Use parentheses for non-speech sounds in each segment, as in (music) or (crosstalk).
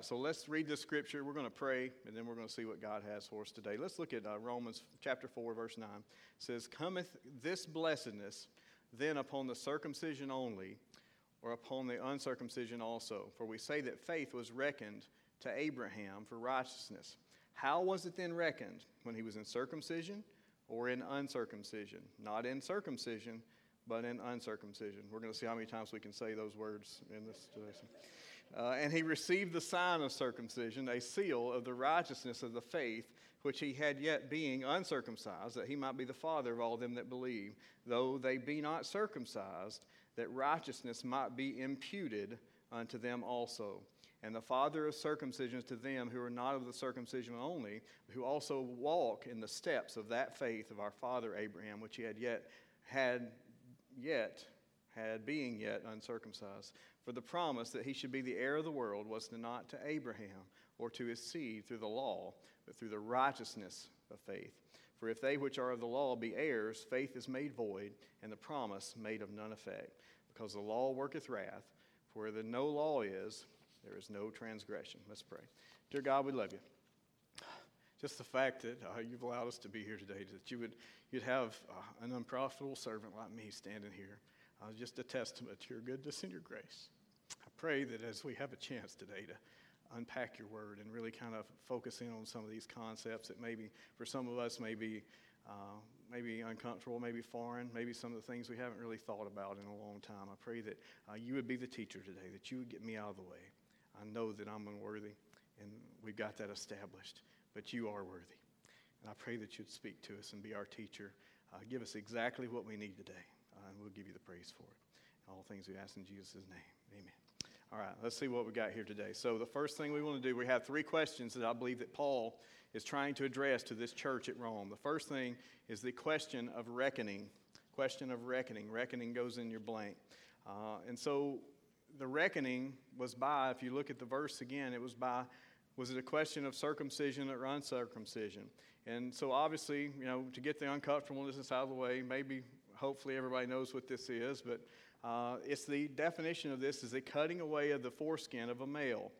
so let's read the scripture. We're going to pray, and then we're going to see what God has for us today. Let's look at uh, Romans chapter 4, verse 9. It says, Cometh this blessedness then upon the circumcision only, or upon the uncircumcision also? For we say that faith was reckoned to Abraham for righteousness. How was it then reckoned? When he was in circumcision or in uncircumcision? Not in circumcision, but in uncircumcision. We're going to see how many times we can say those words in this situation. Uh, and he received the sign of circumcision, a seal of the righteousness of the faith which he had yet being uncircumcised, that he might be the father of all them that believe, though they be not circumcised, that righteousness might be imputed unto them also. And the father of circumcision to them who are not of the circumcision only, who also walk in the steps of that faith of our father Abraham, which he had yet had yet had being yet uncircumcised. For the promise that he should be the heir of the world was not to Abraham or to his seed through the law, but through the righteousness of faith. For if they which are of the law be heirs, faith is made void, and the promise made of none effect. Because the law worketh wrath, for where the no law is, there is no transgression. Let's pray. Dear God, we love you. Just the fact that uh, you've allowed us to be here today, that you would you'd have uh, an unprofitable servant like me standing here, uh, just a testament to your goodness and your grace I pray that as we have a chance today to unpack your word and really kind of focus in on some of these concepts that maybe for some of us may be uh, maybe uncomfortable, maybe foreign, maybe some of the things we haven't really thought about in a long time. I pray that uh, you would be the teacher today, that you would get me out of the way. I know that I'm unworthy, and we've got that established, but you are worthy. And I pray that you'd speak to us and be our teacher. Uh, give us exactly what we need today, and we'll give you the praise for it. All things we ask in Jesus' name. Amen. All right, let's see what we got here today. So, the first thing we want to do, we have three questions that I believe that Paul is trying to address to this church at Rome. The first thing is the question of reckoning. Question of reckoning. Reckoning goes in your blank. Uh, and so, the reckoning was by, if you look at the verse again, it was by, was it a question of circumcision or uncircumcision? And so, obviously, you know, to get the uncomfortableness out of the way, maybe, hopefully, everybody knows what this is, but uh, it's the definition of this is the cutting away of the foreskin of a male.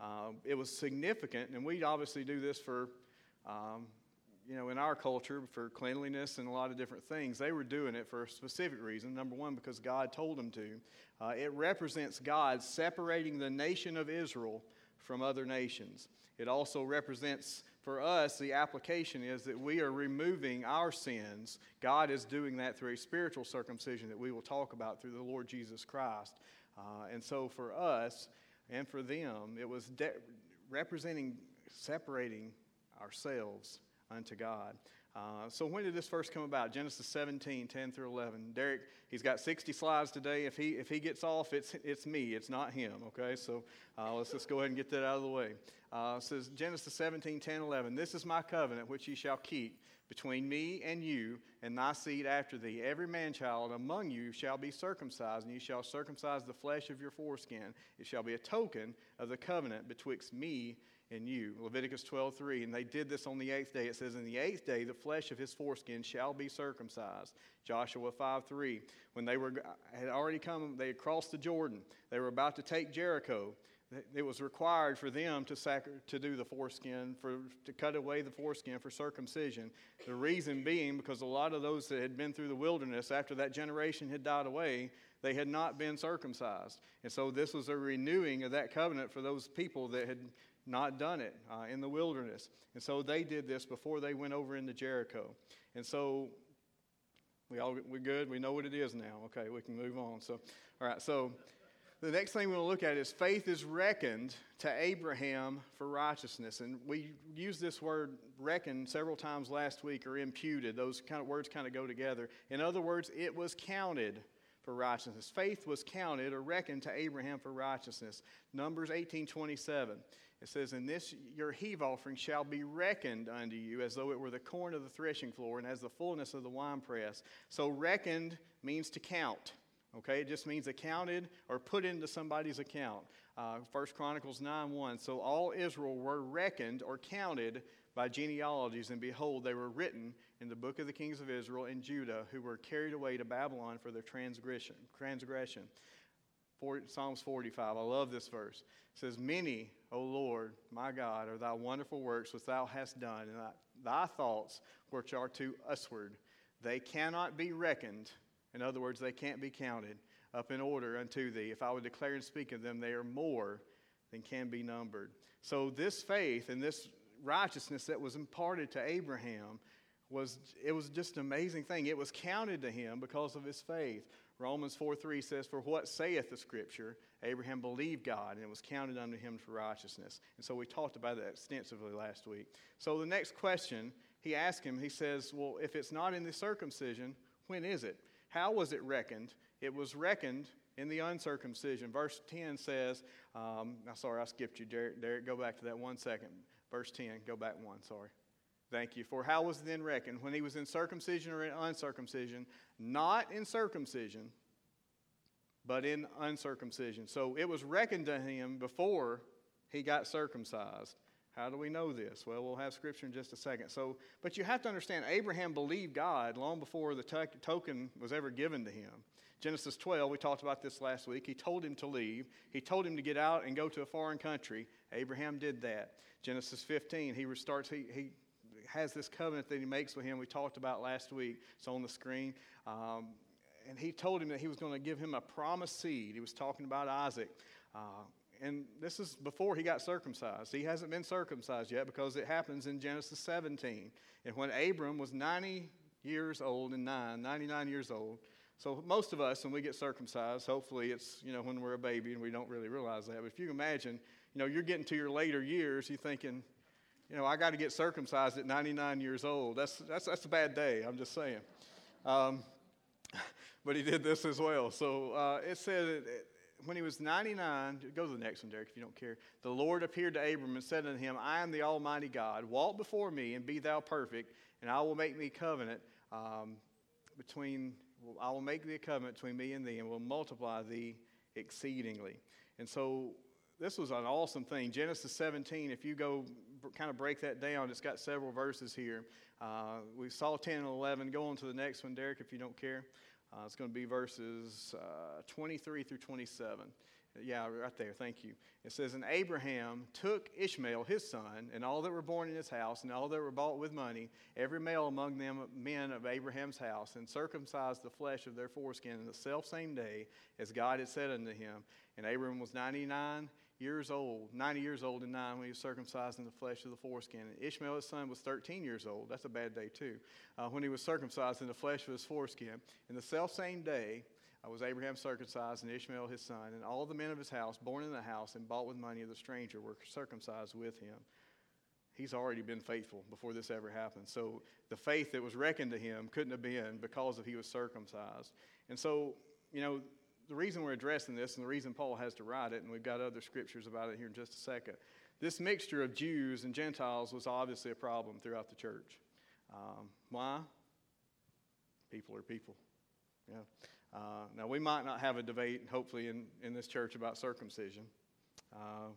Uh, it was significant, and we obviously do this for, um, you know, in our culture for cleanliness and a lot of different things. They were doing it for a specific reason. Number one, because God told them to. Uh, it represents God separating the nation of Israel from other nations. It also represents for us, the application is that we are removing our sins. God is doing that through a spiritual circumcision that we will talk about through the Lord Jesus Christ. Uh, and so for us and for them, it was de- representing separating ourselves unto God. Uh, so when did this first come about? Genesis 17, 10 through 11. Derek, he's got 60 slides today. If he, if he gets off, it's, it's me, it's not him, okay? So uh, let's just go ahead and get that out of the way. Uh, says Genesis 17, 10, 11. This is my covenant which ye shall keep between me and you and thy seed after thee. Every man child among you shall be circumcised, and ye shall circumcise the flesh of your foreskin. It shall be a token of the covenant betwixt me and you. Leviticus 12, 3. And they did this on the eighth day. It says, In the eighth day, the flesh of his foreskin shall be circumcised. Joshua 5, 3. When they were, uh, had already come, they had crossed the Jordan. They were about to take Jericho. It was required for them to, sacri- to do the foreskin, for, to cut away the foreskin for circumcision. The reason being because a lot of those that had been through the wilderness after that generation had died away, they had not been circumcised. And so this was a renewing of that covenant for those people that had not done it uh, in the wilderness. And so they did this before they went over into Jericho. And so we all we're good. We know what it is now. Okay, we can move on. So, all right. So the next thing we'll look at is faith is reckoned to Abraham for righteousness, and we used this word reckoned several times last week, or imputed. Those kind of words kind of go together. In other words, it was counted for righteousness. Faith was counted or reckoned to Abraham for righteousness. Numbers 18:27. It says, "In this your heave offering shall be reckoned unto you as though it were the corn of the threshing floor and as the fullness of the winepress." So reckoned means to count. Okay, it just means accounted or put into somebody's account. Uh, 1 Chronicles 9 1. So all Israel were reckoned or counted by genealogies, and behold, they were written in the book of the kings of Israel and Judah, who were carried away to Babylon for their transgression. transgression. For, Psalms 45, I love this verse. It says, Many O Lord, my God, are thy wonderful works which thou hast done, and thy, thoughts which are to usward. They cannot be reckoned. In other words, they can't be counted up in order unto thee. If I would declare and speak of them, they are more than can be numbered. So this faith and this righteousness that was imparted to Abraham was it was just an amazing thing. It was counted to him because of his faith. Romans 4 3 says, For what saith the scripture? Abraham believed God, and it was counted unto him for righteousness. And so we talked about that extensively last week. So the next question he asked him, he says, Well, if it's not in the circumcision, when is it? How was it reckoned? It was reckoned in the uncircumcision. Verse 10 says, um, I'm sorry, I skipped you, Derek. Derek, go back to that one second. Verse 10, go back one, sorry. Thank you. For how was it then reckoned? When he was in circumcision or in uncircumcision? Not in circumcision, but in uncircumcision. So it was reckoned to him before he got circumcised. How do we know this? Well, we'll have scripture in just a second. So, but you have to understand, Abraham believed God long before the token was ever given to him. Genesis 12, we talked about this last week. He told him to leave. He told him to get out and go to a foreign country. Abraham did that. Genesis 15, he restarts, he, he has this covenant that he makes with him. We talked about last week. It's on the screen. Um, and he told him that he was going to give him a promised seed. He was talking about Isaac. Uh, and this is before he got circumcised. He hasn't been circumcised yet because it happens in Genesis 17. And when Abram was 90 years old and nine, 99 years old, so most of us, when we get circumcised, hopefully it's you know when we're a baby and we don't really realize that. But if you imagine, you know, you're getting to your later years, you're thinking, you know, I got to get circumcised at 99 years old. That's that's that's a bad day. I'm just saying. Um, (laughs) but he did this as well. So uh, it said when he was 99, go to the next one, Derek, if you don't care. The Lord appeared to Abram and said unto him, I am the Almighty God. Walk before me and be thou perfect, and I will make me covenant um, between, I will make thee a covenant between me and thee, and will multiply thee exceedingly. And so this was an awesome thing. Genesis 17, if you go kind of break that down, it's got several verses here. Uh, we saw 10 and 11. Go on to the next one, Derek, if you don't care. Uh, it's going to be verses uh, 23 through 27. Yeah, right there. Thank you. It says, And Abraham took Ishmael, his son, and all that were born in his house, and all that were bought with money, every male among them men of Abraham's house, and circumcised the flesh of their foreskin in the self same day as God had said unto him. And Abraham was 99 years old, 90 years old and nine when he was circumcised in the flesh of the foreskin. And Ishmael, his son, was 13 years old. That's a bad day, too. Uh, when he was circumcised in the flesh of his foreskin. In the self same day, uh, was Abraham circumcised, and Ishmael his son, and all the men of his house, born in the house and bought with money of the stranger, were circumcised with him. He's already been faithful before this ever happened. So the faith that was reckoned to him couldn't have been because of he was circumcised. And so, you know, the reason we're addressing this and the reason Paul has to write it, and we've got other scriptures about it here in just a second, this mixture of Jews and Gentiles was obviously a problem throughout the church. Um, why? People are people. Yeah. Uh, now, we might not have a debate, hopefully, in, in this church about circumcision, uh,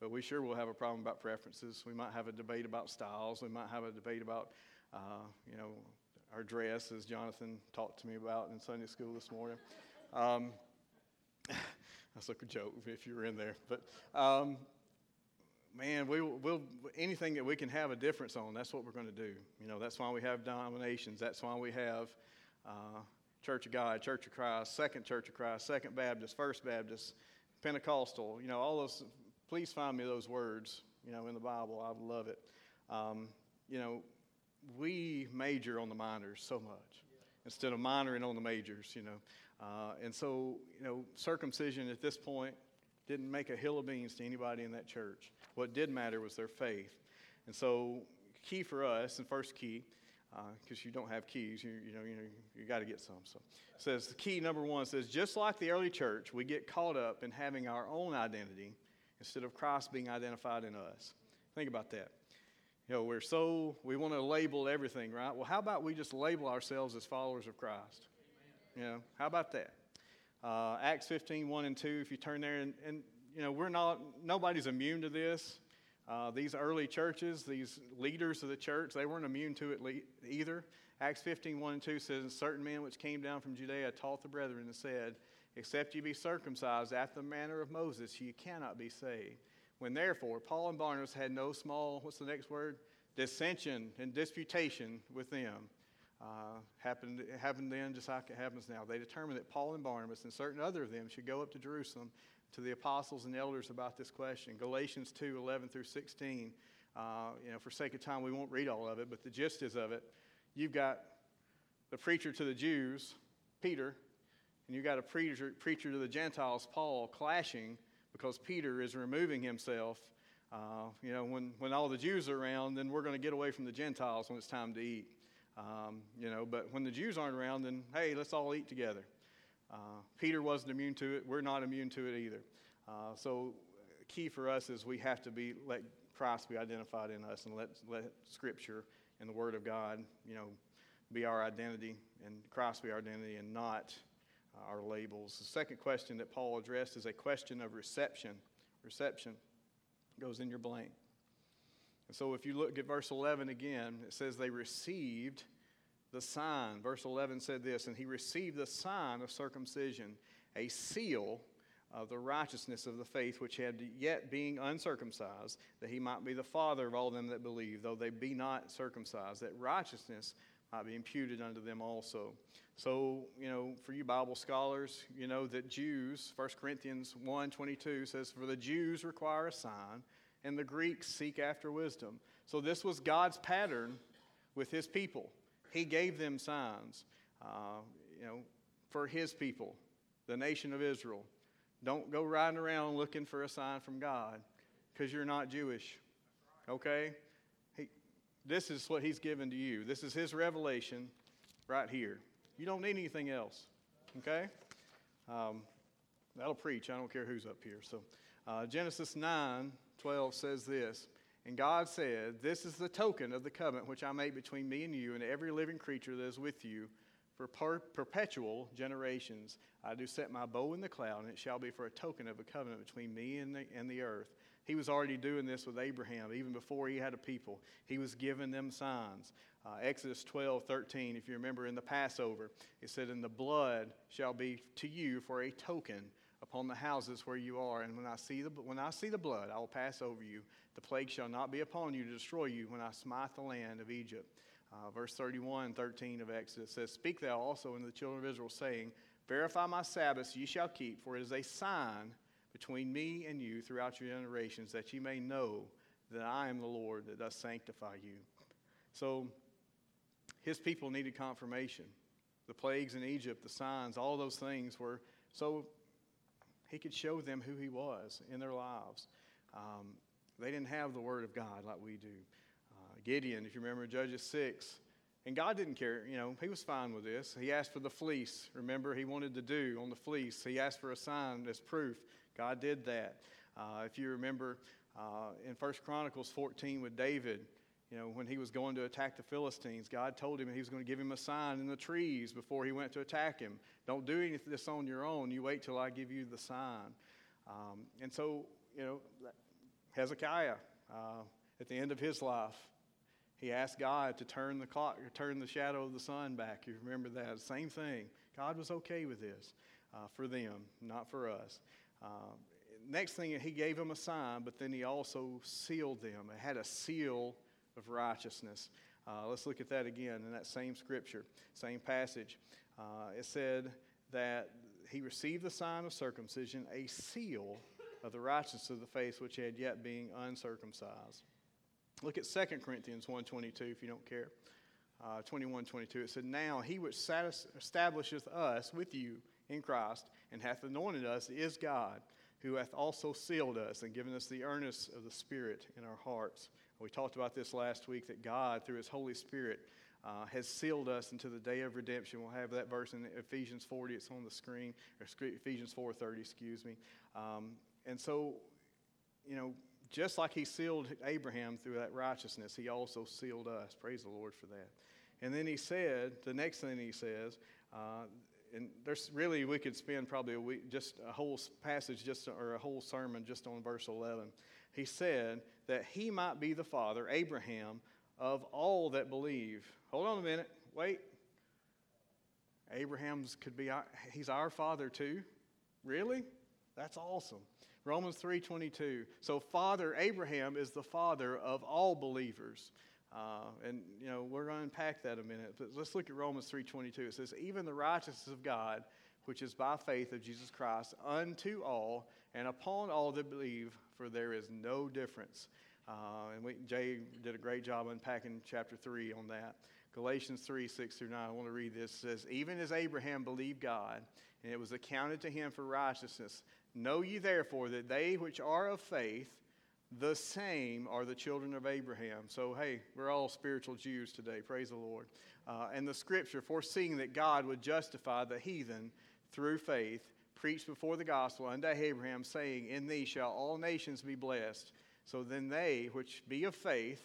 but we sure will have a problem about preferences. We might have a debate about styles. We might have a debate about, uh, you know, our dress, as Jonathan talked to me about in Sunday school this morning. Um, (laughs) that's like a joke if you were in there. But um, man, we will anything that we can have a difference on. That's what we're going to do. You know, that's why we have denominations. That's why we have uh, Church of God, Church of Christ, Second Church of Christ, Second Baptist, First Baptist, Pentecostal. You know, all those. Please find me those words. You know, in the Bible, I would love it. Um, you know, we major on the minors so much instead of minoring on the majors. You know, uh, and so, you know, circumcision at this point didn't make a hill of beans to anybody in that church. What did matter was their faith. And so, key for us, and first key, because uh, you don't have keys, you, you know, you, know, you got to get some. So, it says the key number one says, just like the early church, we get caught up in having our own identity instead of Christ being identified in us. Think about that. You know, we're so, we want to label everything, right? Well, how about we just label ourselves as followers of Christ? You know, how about that? Uh, Acts 15, 1 and 2, if you turn there, and, and, you know, we're not, nobody's immune to this. Uh, these early churches, these leaders of the church, they weren't immune to it le- either. Acts 15, 1 and 2 says, Certain men which came down from Judea taught the brethren and said, Except ye be circumcised after the manner of Moses, you cannot be saved. When therefore Paul and Barnabas had no small, what's the next word? Dissension and disputation with them. Uh, happened, happened then just like it happens now. They determined that Paul and Barnabas and certain other of them should go up to Jerusalem to the apostles and elders about this question. Galatians 2 11 through 16. Uh, you know, for sake of time, we won't read all of it, but the gist is of it. You've got the preacher to the Jews, Peter, and you've got a preacher, preacher to the Gentiles, Paul, clashing because Peter is removing himself. Uh, you know, when, when all the Jews are around, then we're going to get away from the Gentiles when it's time to eat. Um, you know, but when the Jews aren't around, then hey, let's all eat together. Uh, Peter wasn't immune to it. We're not immune to it either. Uh, so, key for us is we have to be let Christ be identified in us, and let let Scripture and the Word of God, you know, be our identity, and Christ be our identity, and not uh, our labels. The second question that Paul addressed is a question of reception. Reception goes in your blank. And so if you look at verse 11 again, it says they received the sign. Verse 11 said this, and he received the sign of circumcision, a seal of the righteousness of the faith which had yet being uncircumcised, that he might be the father of all them that believe, though they be not circumcised, that righteousness might be imputed unto them also. So, you know, for you Bible scholars, you know that Jews, 1 Corinthians 1 22 says, For the Jews require a sign, and the Greeks seek after wisdom. So, this was God's pattern with his people. He gave them signs, uh, you know, for his people, the nation of Israel. Don't go riding around looking for a sign from God because you're not Jewish. Okay? He, this is what he's given to you. This is his revelation right here. You don't need anything else. Okay? Um, that'll preach. I don't care who's up here. So, uh, Genesis 9 12 says this And God said, This is the token of the covenant which I make between me and you and every living creature that is with you for per- perpetual generations. I do set my bow in the cloud, and it shall be for a token of a covenant between me and the, and the earth. He was already doing this with Abraham, even before he had a people. He was giving them signs. Uh, Exodus 12, 13, if you remember in the Passover, it said, And the blood shall be to you for a token upon the houses where you are. And when I see the, when I see the blood, I will pass over you. The plague shall not be upon you to destroy you when I smite the land of Egypt. Uh, verse 31 13 of Exodus says, Speak thou also unto the children of Israel, saying, Verify my Sabbaths ye shall keep, for it is a sign between me and you throughout your generations, that ye may know that I am the Lord that does sanctify you. So his people needed confirmation. The plagues in Egypt, the signs, all those things were so he could show them who he was in their lives. Um, they didn't have the word of God like we do. Uh, Gideon, if you remember Judges 6, and God didn't care, you know, he was fine with this. He asked for the fleece. Remember, he wanted to do on the fleece. He asked for a sign as proof. God did that. Uh, if you remember uh, in First Chronicles 14 with David, you know, when he was going to attack the Philistines, God told him he was going to give him a sign in the trees before he went to attack him. Don't do any of this on your own. You wait till I give you the sign. Um, and so, you know, Hezekiah, uh, at the end of his life, he asked God to turn the clock, turn the shadow of the sun back. You remember that? Same thing. God was okay with this uh, for them, not for us. Uh, next thing, he gave them a sign, but then he also sealed them. It had a seal of righteousness. Uh, let's look at that again in that same scripture, same passage. Uh, it said that he received the sign of circumcision, a seal of the righteousness of the faith which had yet being uncircumcised. Look at 2 Corinthians 1.22 if you don't care. Uh, 21, 22. It said, Now he which establisheth us with you in Christ and hath anointed us is God, who hath also sealed us and given us the earnest of the Spirit in our hearts. We talked about this last week that God, through His Holy Spirit, uh, has sealed us into the day of redemption. We'll have that verse in Ephesians 40. It's on the screen, or Ephesians 4:30, excuse me. Um, and so, you know, just like He sealed Abraham through that righteousness, He also sealed us. Praise the Lord for that. And then He said, the next thing He says, uh, and there's really we could spend probably a week, just a whole passage, just or a whole sermon just on verse 11 he said that he might be the father, Abraham, of all that believe. Hold on a minute. Wait. Abraham's could be our, he's our father too? Really? That's awesome. Romans 3:22. So Father Abraham is the father of all believers. Uh, and you know we're going to unpack that a minute. But let's look at Romans 3:22. It says, "Even the righteousness of God, which is by faith of Jesus Christ, unto all and upon all that believe, for there is no difference." Uh, and we, Jay did a great job unpacking chapter 3 on that. Galatians 3 6 through 9. I want to read this. It says, Even as Abraham believed God, and it was accounted to him for righteousness, know ye therefore that they which are of faith, the same are the children of Abraham. So, hey, we're all spiritual Jews today. Praise the Lord. Uh, and the scripture, foreseeing that God would justify the heathen through faith, preached before the gospel unto Abraham, saying, In thee shall all nations be blessed. So then they which be of faith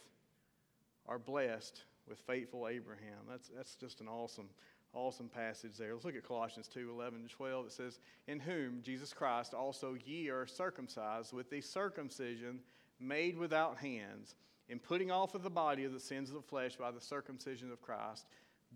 are blessed with faithful Abraham. That's, that's just an awesome, awesome passage there. Let's look at Colossians 2 11 to 12. It says, In whom Jesus Christ also ye are circumcised with the circumcision made without hands, in putting off of the body of the sins of the flesh by the circumcision of Christ,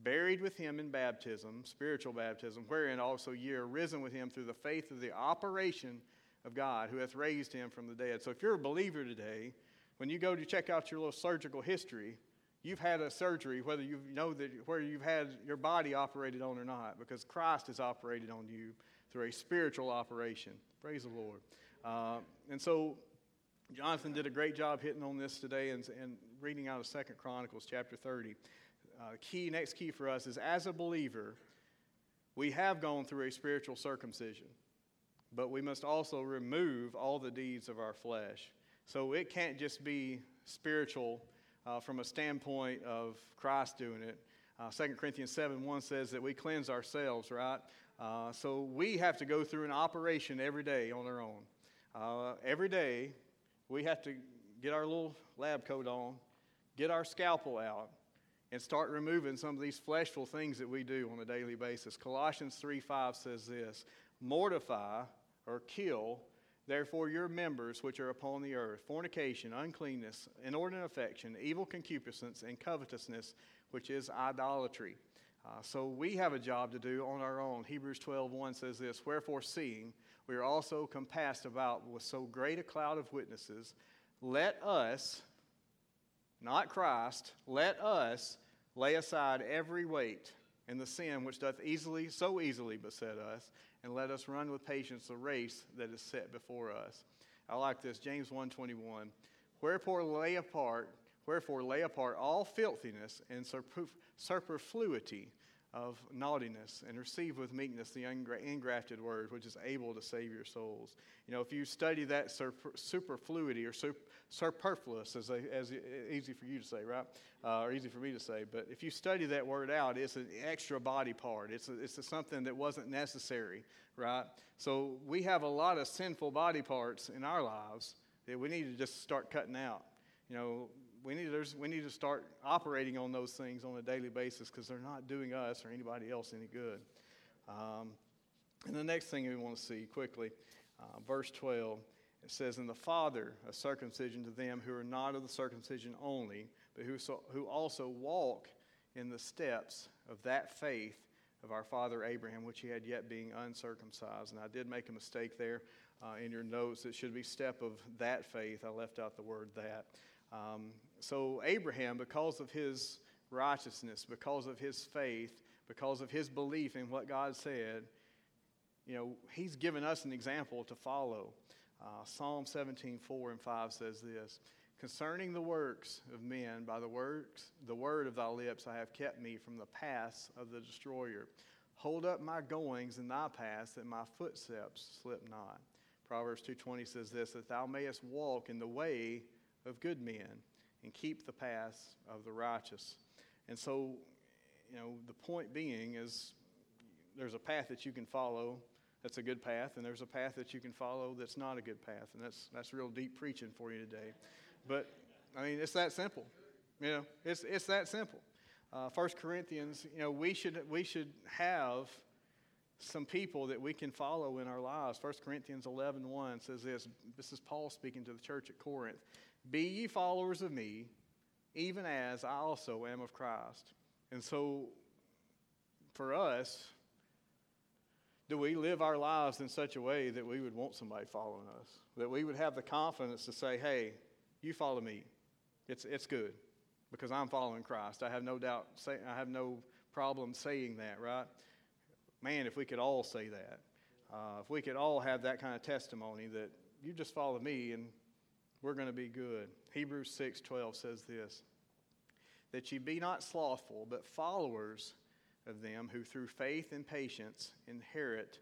buried with him in baptism, spiritual baptism, wherein also ye are risen with him through the faith of the operation of God who hath raised him from the dead. So if you're a believer today, when you go to check out your little surgical history, you've had a surgery, whether you know that where you've had your body operated on or not, because Christ has operated on you through a spiritual operation. Praise the Lord. Uh, and so Jonathan did a great job hitting on this today and, and reading out of Second Chronicles chapter 30. Uh, key next key for us is as a believer, we have gone through a spiritual circumcision, but we must also remove all the deeds of our flesh. So it can't just be spiritual uh, from a standpoint of Christ doing it. Uh, 2 Corinthians 7 1 says that we cleanse ourselves, right? Uh, so we have to go through an operation every day on our own. Uh, every day, we have to get our little lab coat on, get our scalpel out, and start removing some of these fleshful things that we do on a daily basis. Colossians 3 5 says this Mortify or kill, therefore, your members which are upon the earth fornication, uncleanness, inordinate affection, evil concupiscence, and covetousness, which is idolatry. Uh, so we have a job to do on our own. Hebrews 12 1 says this Wherefore, seeing we are also compassed about with so great a cloud of witnesses, let us, not Christ, let us lay aside every weight and the sin which doth easily, so easily beset us, and let us run with patience the race that is set before us. I like this, James 1.21. Wherefore lay apart, wherefore lay apart all filthiness and superfluity of naughtiness and receive with meekness the engrafted word, which is able to save your souls. You know, if you study that superfluity or superfluous, as, as easy for you to say, right? Uh, or easy for me to say, but if you study that word out, it's an extra body part. It's, a, it's a something that wasn't necessary, right? So we have a lot of sinful body parts in our lives that we need to just start cutting out. You know, we need, to, we need to start operating on those things on a daily basis because they're not doing us or anybody else any good. Um, and the next thing we want to see quickly, uh, verse 12, it says, And the Father of circumcision to them who are not of the circumcision only, but who, so, who also walk in the steps of that faith of our father Abraham, which he had yet being uncircumcised. And I did make a mistake there uh, in your notes. It should be step of that faith. I left out the word that. Um, so, Abraham, because of his righteousness, because of his faith, because of his belief in what God said, you know, he's given us an example to follow. Uh, Psalm 17, 4 and 5 says this Concerning the works of men, by the works, the word of thy lips, I have kept me from the paths of the destroyer. Hold up my goings in thy paths, that my footsteps slip not. Proverbs 2.20 says this, that thou mayest walk in the way of good men and keep the paths of the righteous. And so, you know, the point being is there's a path that you can follow that's a good path, and there's a path that you can follow that's not a good path. And that's, that's real deep preaching for you today. But, I mean, it's that simple. You know, it's, it's that simple. Uh, 1 Corinthians, you know, we should, we should have some people that we can follow in our lives. 1 Corinthians 11 1 says this. This is Paul speaking to the church at Corinth. Be ye followers of me, even as I also am of Christ. And so, for us, do we live our lives in such a way that we would want somebody following us? That we would have the confidence to say, hey, you follow me. It's, it's good because I'm following Christ. I have no doubt, say, I have no problem saying that, right? Man, if we could all say that. Uh, if we could all have that kind of testimony that you just follow me and we're going to be good. Hebrews 6:12 says this that ye be not slothful, but followers of them who through faith and patience inherit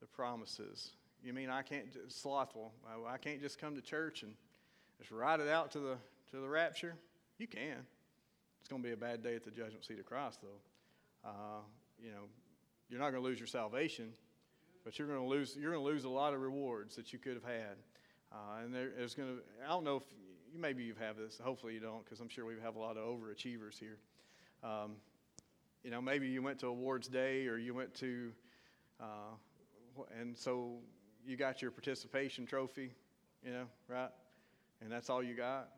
the promises. You mean I can't slothful? I can't just come to church and just ride it out to the to the rapture? You can. It's going to be a bad day at the judgment seat of Christ, though. Uh, you know, you're not going to lose your salvation, but you're going to lose you're going to lose a lot of rewards that you could have had. Uh, and there, there's going to I don't know if you maybe you have this. Hopefully you don't, because I'm sure we have a lot of overachievers here. Um, you know, maybe you went to awards day or you went to, uh, and so you got your participation trophy, you know, right? And that's all you got.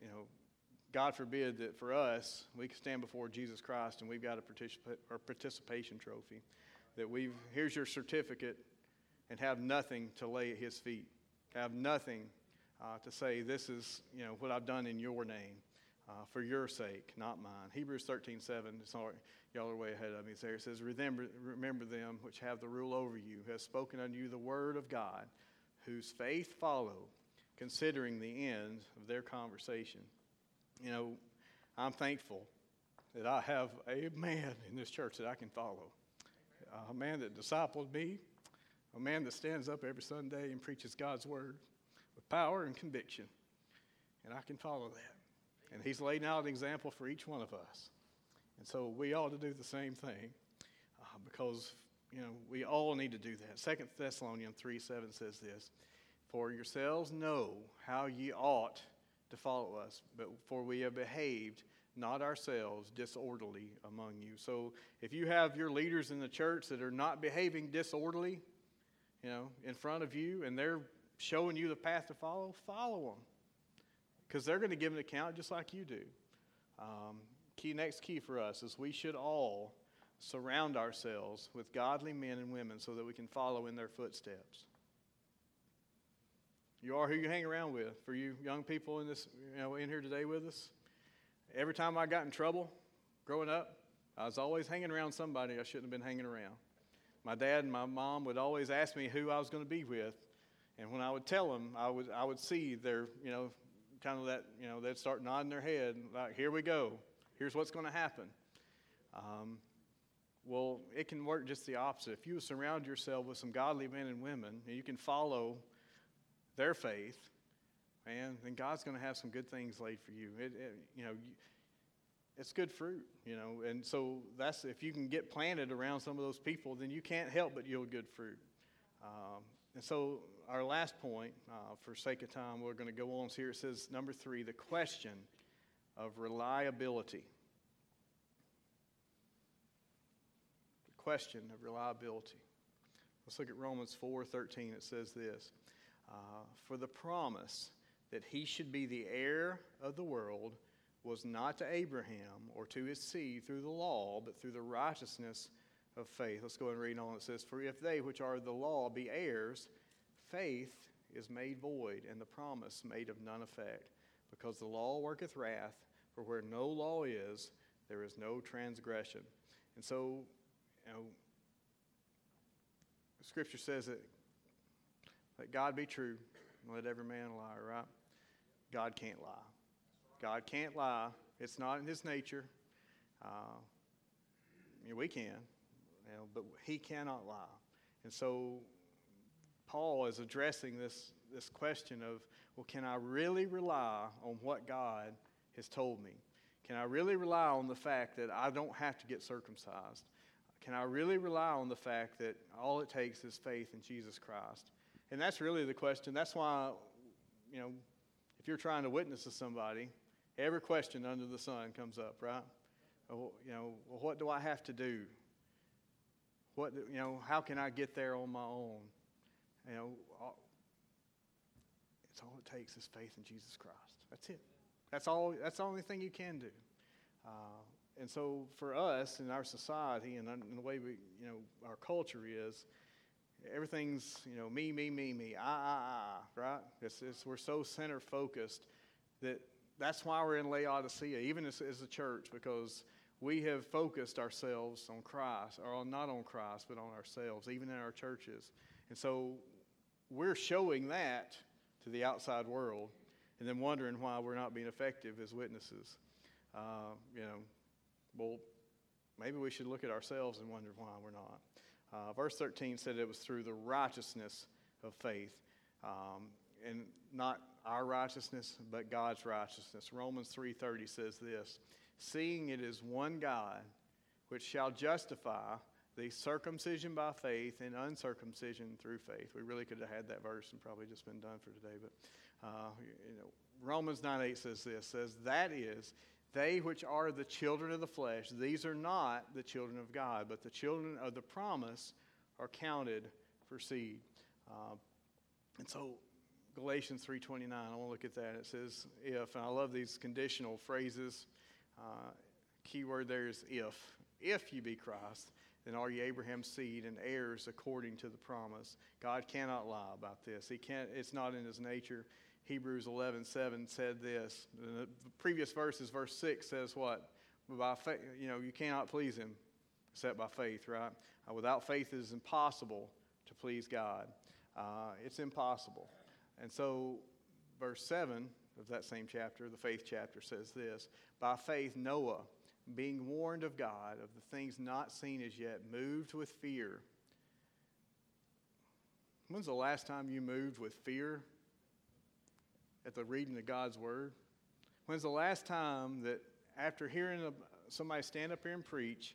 You know, God forbid that for us, we can stand before Jesus Christ and we've got a, participa- a participation trophy. That we've, here's your certificate, and have nothing to lay at his feet. Have nothing uh, to say, this is, you know, what I've done in your name. Uh, for your sake, not mine. Hebrews 13, 7, sorry, y'all are way ahead of me there. It says, remember, remember them which have the rule over you, have spoken unto you the word of God, whose faith follow, considering the end of their conversation. You know, I'm thankful that I have a man in this church that I can follow, a man that discipled me, a man that stands up every Sunday and preaches God's word with power and conviction. And I can follow that. And he's laid out an example for each one of us. And so we ought to do the same thing uh, because, you know, we all need to do that. Second Thessalonians 3 7 says this For yourselves know how ye ought to follow us, but for we have behaved not ourselves disorderly among you. So if you have your leaders in the church that are not behaving disorderly, you know, in front of you and they're showing you the path to follow, follow them. Because they're going to give an account just like you do. Um, key next key for us is we should all surround ourselves with godly men and women so that we can follow in their footsteps. You are who you hang around with. For you young people in this, you know, in here today with us, every time I got in trouble growing up, I was always hanging around somebody I shouldn't have been hanging around my dad and my mom would always ask me who I was going to be with. And when I would tell them, I would, I would see their, you know, kind of that, you know, they'd start nodding their head, like, here we go. Here's what's going to happen. Um, well, it can work just the opposite. If you surround yourself with some godly men and women, and you can follow their faith, man, then God's going to have some good things laid for you. It, it, you know, it's good fruit, you know. And so that's if you can get planted around some of those people, then you can't help but yield good fruit. Um, and so our last point, uh, for sake of time, we're going to go on here. It says number three, the question of reliability. The question of reliability. Let's look at Romans 4:13. It says this: uh, "For the promise that he should be the heir of the world." Was not to Abraham or to his seed through the law, but through the righteousness of faith. Let's go and read on. It says, For if they which are the law be heirs, faith is made void, and the promise made of none effect. Because the law worketh wrath, for where no law is, there is no transgression. And so, you know, Scripture says that let God be true, and let every man lie, right? God can't lie. God can't lie. It's not in his nature. Uh, I mean, we can, you know, but he cannot lie. And so Paul is addressing this, this question of, well, can I really rely on what God has told me? Can I really rely on the fact that I don't have to get circumcised? Can I really rely on the fact that all it takes is faith in Jesus Christ? And that's really the question. That's why, you know, if you're trying to witness to somebody, Every question under the sun comes up, right? Oh, you know, well, what do I have to do? What, you know, how can I get there on my own? You know, it's all it takes is faith in Jesus Christ. That's it. That's all. That's the only thing you can do. Uh, and so for us in our society and in the way we, you know, our culture is, everything's, you know, me, me, me, me, I, I, I, right? It's, it's, we're so center focused that that's why we're in Laodicea, even as, as a church, because we have focused ourselves on Christ, or not on Christ, but on ourselves, even in our churches. And so we're showing that to the outside world and then wondering why we're not being effective as witnesses. Uh, you know, well, maybe we should look at ourselves and wonder why we're not. Uh, verse 13 said it was through the righteousness of faith, um, and not our righteousness, but God's righteousness. Romans 3:30 says this: "Seeing it is one God, which shall justify the circumcision by faith and uncircumcision through faith." We really could have had that verse and probably just been done for today, but uh, you know, Romans 9:8 says this: says that is they which are the children of the flesh, these are not the children of God, but the children of the promise are counted for seed. Uh, and so Galatians 3.29, I want to look at that. It says if, and I love these conditional phrases. Uh, key word there is if. If you be Christ, then are you Abraham's seed and heirs according to the promise. God cannot lie about this. He can't, it's not in his nature. Hebrews 11, 7 said this. The previous verses, verse 6 says what? By faith, you know, you cannot please him except by faith, right? Uh, without faith, it is impossible to please God. Uh, it's impossible. And so, verse 7 of that same chapter, the faith chapter, says this By faith, Noah, being warned of God of the things not seen as yet, moved with fear. When's the last time you moved with fear at the reading of God's Word? When's the last time that after hearing somebody stand up here and preach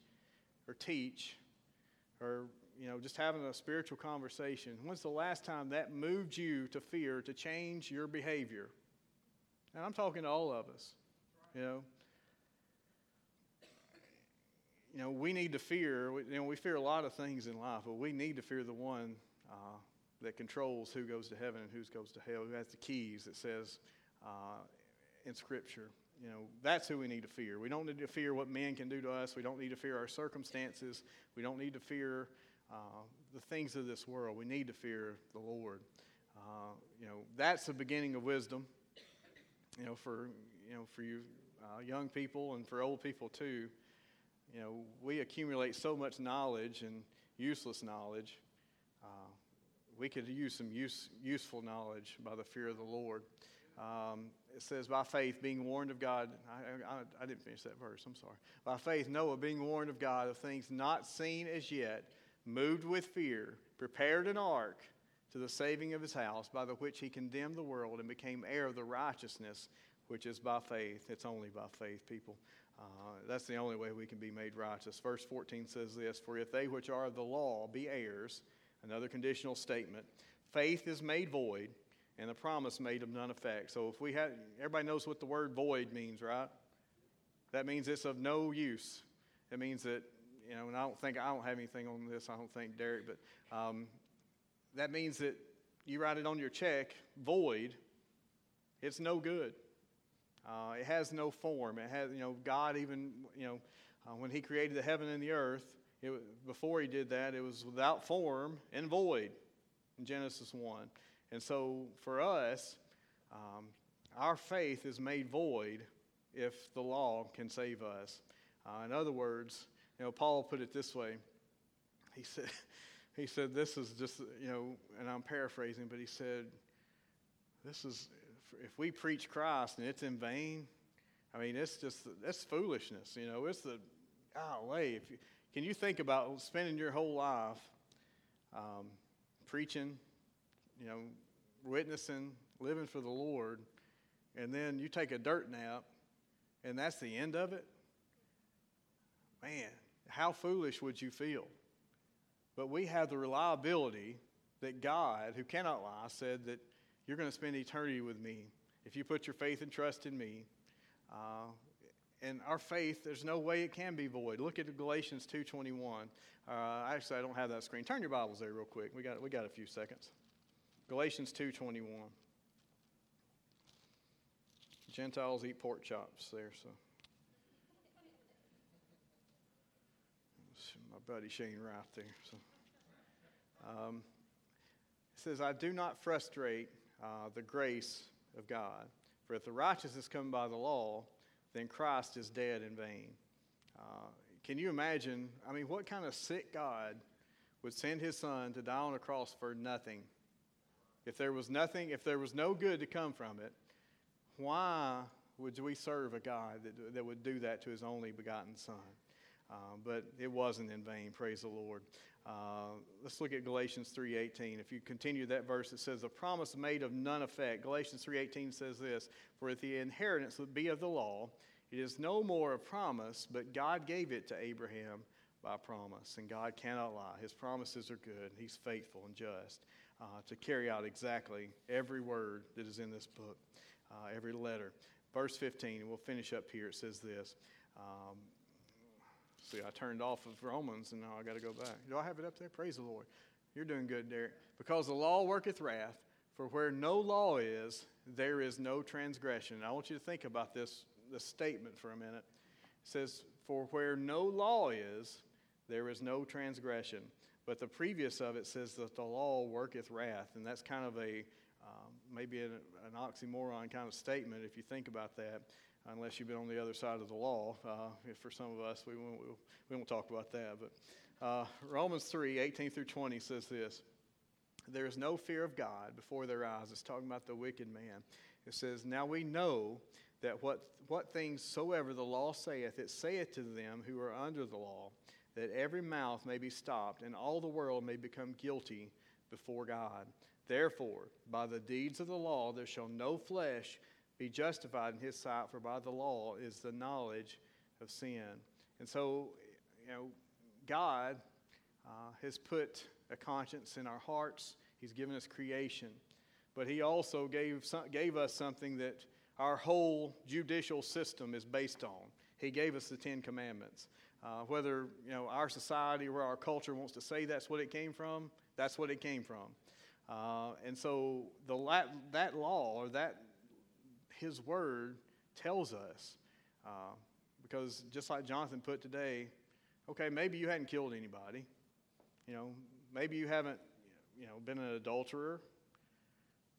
or teach or you know just having a spiritual conversation, when's the last time that moved you to fear to change your behavior? And I'm talking to all of us, you know. You know, we need to fear. You know, we fear a lot of things in life, but we need to fear the one uh, that controls who goes to heaven and who goes to hell, who has the keys that says uh, in Scripture. You know, that's who we need to fear. We don't need to fear what men can do to us. We don't need to fear our circumstances. We don't need to fear uh, the things of this world. We need to fear the Lord. Uh, you know, that's the beginning of wisdom. You know, for you know, for you uh, young people and for old people too. You know, we accumulate so much knowledge and useless knowledge we could use some use, useful knowledge by the fear of the Lord. Um, it says, by faith, being warned of God. I, I, I, didn't finish that verse, I'm sorry. By faith, Noah, being warned of God of things not seen as yet, moved with fear, prepared an ark to the saving of his house, by the which he condemned the world and became heir of the righteousness which is by faith. It's only by faith, people. Uh, that's the only way we can be made righteous. Verse 14 says this For if they which are of the law be heirs, Another conditional statement. Faith is made void and the promise made of none effect. So if we have, everybody knows what the word void means, right? That means it's of no use. It means that, you know, and I don't think, I don't have anything on this, I don't think, Derek, but um, that means that you write it on your check, void, it's no good. Uh, it has no form. It has, you know, God even, you know, uh, when He created the heaven and the earth, it, before he did that, it was without form and void in Genesis 1. And so for us, um, our faith is made void if the law can save us. Uh, in other words, you know, Paul put it this way. He said, (laughs) he said, this is just, you know, and I'm paraphrasing, but he said, this is, if we preach Christ and it's in vain, I mean, it's just, that's foolishness, you know, it's the, golly, if you, can you think about spending your whole life um, preaching, you know, witnessing, living for the Lord, and then you take a dirt nap, and that's the end of it? Man, how foolish would you feel? But we have the reliability that God, who cannot lie, said that you're going to spend eternity with me if you put your faith and trust in me. Uh, and our faith, there's no way it can be void. Look at Galatians 2.21. Uh, actually, I don't have that screen. Turn your Bibles there real quick. We got, we got a few seconds. Galatians 2.21. Gentiles eat pork chops there, so. Buddy Shane right there. So, um, it says, I do not frustrate uh, the grace of God. For if the righteousness come by the law, then Christ is dead in vain. Uh, can you imagine? I mean, what kind of sick God would send his son to die on a cross for nothing? If there was nothing, if there was no good to come from it, why would we serve a God that, that would do that to his only begotten son? Uh, but it wasn't in vain, praise the Lord. Uh, let's look at Galatians 3.18. If you continue that verse, it says, the promise made of none effect. Galatians 3.18 says this, For if the inheritance would be of the law, it is no more a promise, but God gave it to Abraham by promise. And God cannot lie. His promises are good. He's faithful and just uh, to carry out exactly every word that is in this book, uh, every letter. Verse 15, and we'll finish up here. It says this. Um, See, I turned off of Romans and now I got to go back. Do I have it up there? Praise the Lord. You're doing good, Derek. Because the law worketh wrath, for where no law is, there is no transgression. I want you to think about this, this statement for a minute. It says, For where no law is, there is no transgression. But the previous of it says that the law worketh wrath. And that's kind of a um, maybe an, an oxymoron kind of statement if you think about that unless you've been on the other side of the law. Uh, for some of us, we won't, we won't talk about that. But uh, Romans 3 18 through 20 says this There is no fear of God before their eyes. It's talking about the wicked man. It says, Now we know that what, what things soever the law saith, it saith to them who are under the law, that every mouth may be stopped, and all the world may become guilty before God. Therefore, by the deeds of the law, there shall no flesh be justified in his sight, for by the law is the knowledge of sin. And so, you know, God uh, has put a conscience in our hearts, He's given us creation, but He also gave, some, gave us something that our whole judicial system is based on. He gave us the Ten Commandments. Uh, whether you know our society or our culture wants to say that's what it came from, that's what it came from. Uh, and so the that law or that his Word tells us. Uh, because just like Jonathan put today, okay, maybe you hadn't killed anybody. You know, maybe you haven't, you know, been an adulterer.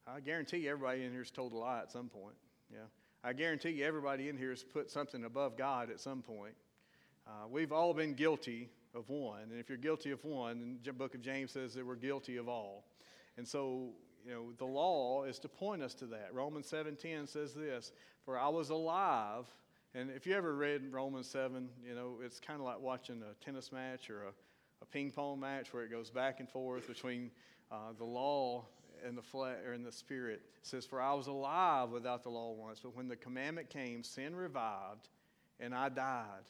I guarantee everybody in here has told a lie at some point. Yeah. I guarantee you everybody in here has put something above God at some point. Uh, we've all been guilty of one. And if you're guilty of one, the book of James says that we're guilty of all. And so you know, the law is to point us to that. Romans 7:10 says this, "For I was alive." And if you ever read Romans 7, you know, it's kind of like watching a tennis match or a, a ping pong match where it goes back and forth between uh, the law and the flesh or in the spirit. It says, "For I was alive without the law once, but when the commandment came, sin revived, and I died."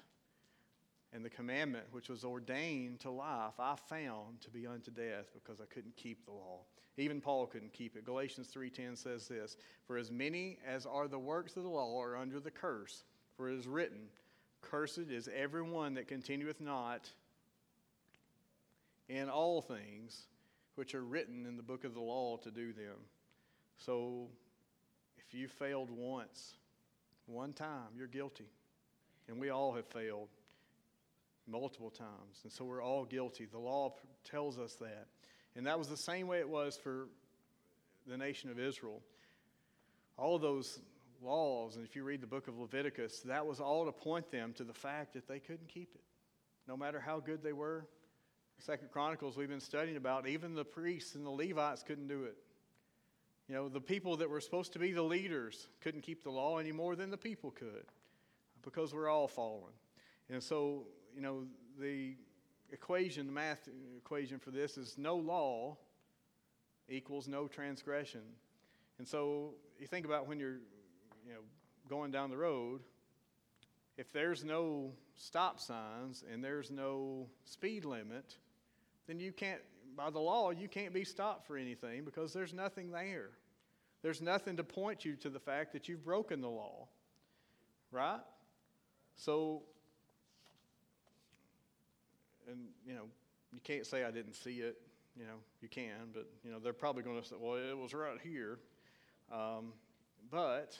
And the commandment which was ordained to life, I found to be unto death because I couldn't keep the law. Even Paul couldn't keep it. Galatians 3:10 says this, "For as many as are the works of the law are under the curse, for it is written, cursed is everyone that continueth not in all things which are written in the book of the law to do them." So if you failed once, one time, you're guilty. And we all have failed multiple times. And so we're all guilty. The law tells us that. And that was the same way it was for the nation of Israel. All those laws, and if you read the book of Leviticus, that was all to point them to the fact that they couldn't keep it, no matter how good they were. Second Chronicles, we've been studying about, even the priests and the Levites couldn't do it. You know, the people that were supposed to be the leaders couldn't keep the law any more than the people could because we're all fallen. And so, you know, the equation, the math equation for this is no law equals no transgression. And so you think about when you're, you know, going down the road, if there's no stop signs and there's no speed limit, then you can't, by the law, you can't be stopped for anything because there's nothing there. There's nothing to point you to the fact that you've broken the law. Right? So and you know, you can't say I didn't see it. You know, you can, but you know, they're probably going to say, "Well, it was right here." Um, but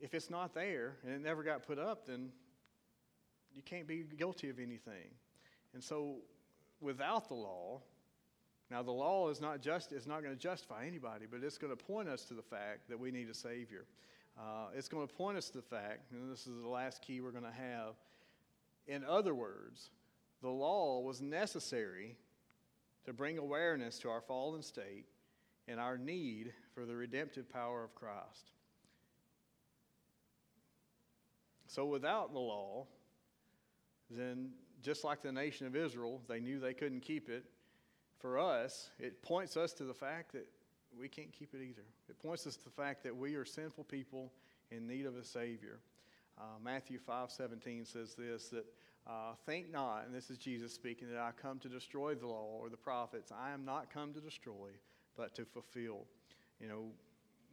if it's not there and it never got put up, then you can't be guilty of anything. And so, without the law, now the law is not just is not going to justify anybody, but it's going to point us to the fact that we need a Savior. Uh, it's going to point us to the fact, and this is the last key we're going to have. In other words, the law was necessary to bring awareness to our fallen state and our need for the redemptive power of Christ. So, without the law, then just like the nation of Israel, they knew they couldn't keep it. For us, it points us to the fact that we can't keep it either. It points us to the fact that we are sinful people in need of a Savior. Uh, Matthew 5 17 says this that uh, think not, and this is Jesus speaking, that I come to destroy the law or the prophets. I am not come to destroy, but to fulfill. You know,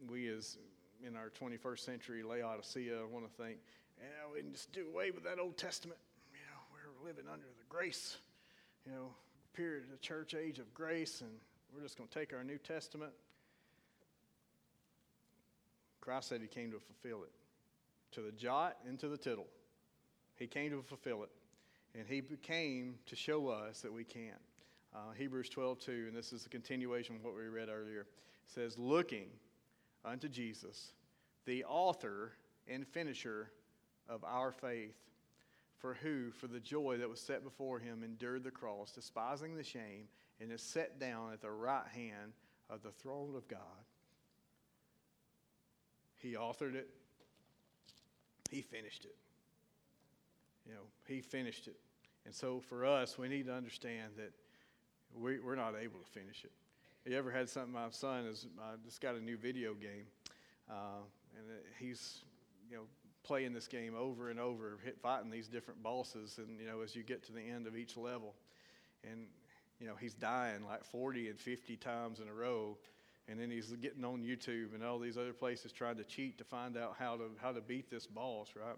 we as in our 21st century Laodicea want to think, yeah, we can just do away with that Old Testament. You know, we're living under the grace, you know, period of the church age of grace, and we're just going to take our New Testament. Christ said he came to fulfill it, to the jot and to the tittle. He came to fulfill it, and he came to show us that we can. Uh, Hebrews 12, 2, and this is a continuation of what we read earlier, says, Looking unto Jesus, the author and finisher of our faith, for who, for the joy that was set before him, endured the cross, despising the shame, and is set down at the right hand of the throne of God. He authored it, he finished it. You know, he finished it. And so for us, we need to understand that we, we're not able to finish it. You ever had something? My son has uh, just got a new video game, uh, and he's, you know, playing this game over and over, hit, fighting these different bosses, and you know, as you get to the end of each level, and you know, he's dying like 40 and 50 times in a row, and then he's getting on YouTube and all these other places trying to cheat to find out how to how to beat this boss, right?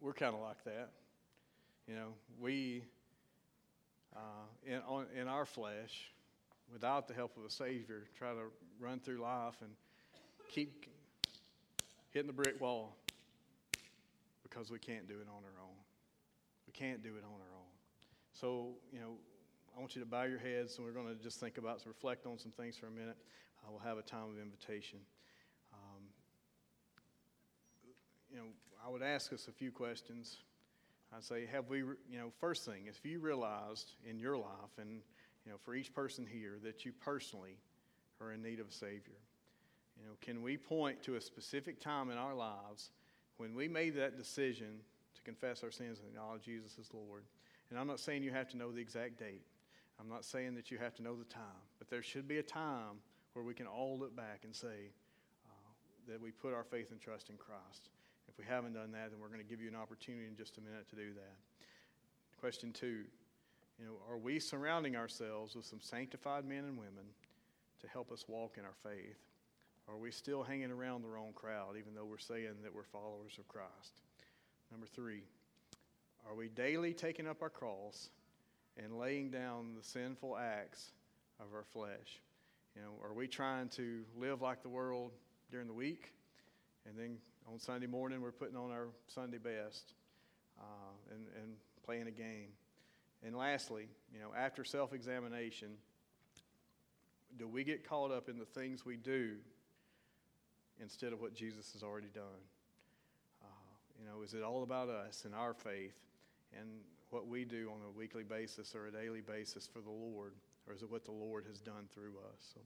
We're kind of like that, you know. We uh, in on, in our flesh, without the help of a Savior, try to run through life and keep hitting the brick wall because we can't do it on our own. We can't do it on our own. So, you know, I want you to bow your heads and we're going to just think about, reflect on some things for a minute. Uh, we'll have a time of invitation. Um, you know, I would ask us a few questions. I'd say, have we, you know, first thing, if you realized in your life and, you know, for each person here that you personally are in need of a Savior, you know, can we point to a specific time in our lives when we made that decision to confess our sins and acknowledge Jesus as Lord? And I'm not saying you have to know the exact date. I'm not saying that you have to know the time, but there should be a time where we can all look back and say uh, that we put our faith and trust in Christ. If we haven't done that, then we're going to give you an opportunity in just a minute to do that. Question two, you know, are we surrounding ourselves with some sanctified men and women to help us walk in our faith? are we still hanging around the wrong crowd, even though we're saying that we're followers of Christ? Number three, are we daily taking up our cross and laying down the sinful acts of our flesh? You know, are we trying to live like the world during the week, and then on Sunday morning we're putting on our Sunday best uh, and, and playing a game? And lastly, you know, after self-examination, do we get caught up in the things we do instead of what Jesus has already done? Uh, you know, is it all about us and our faith and what we do on a weekly basis or a daily basis for the Lord, or is it what the Lord has done through us? So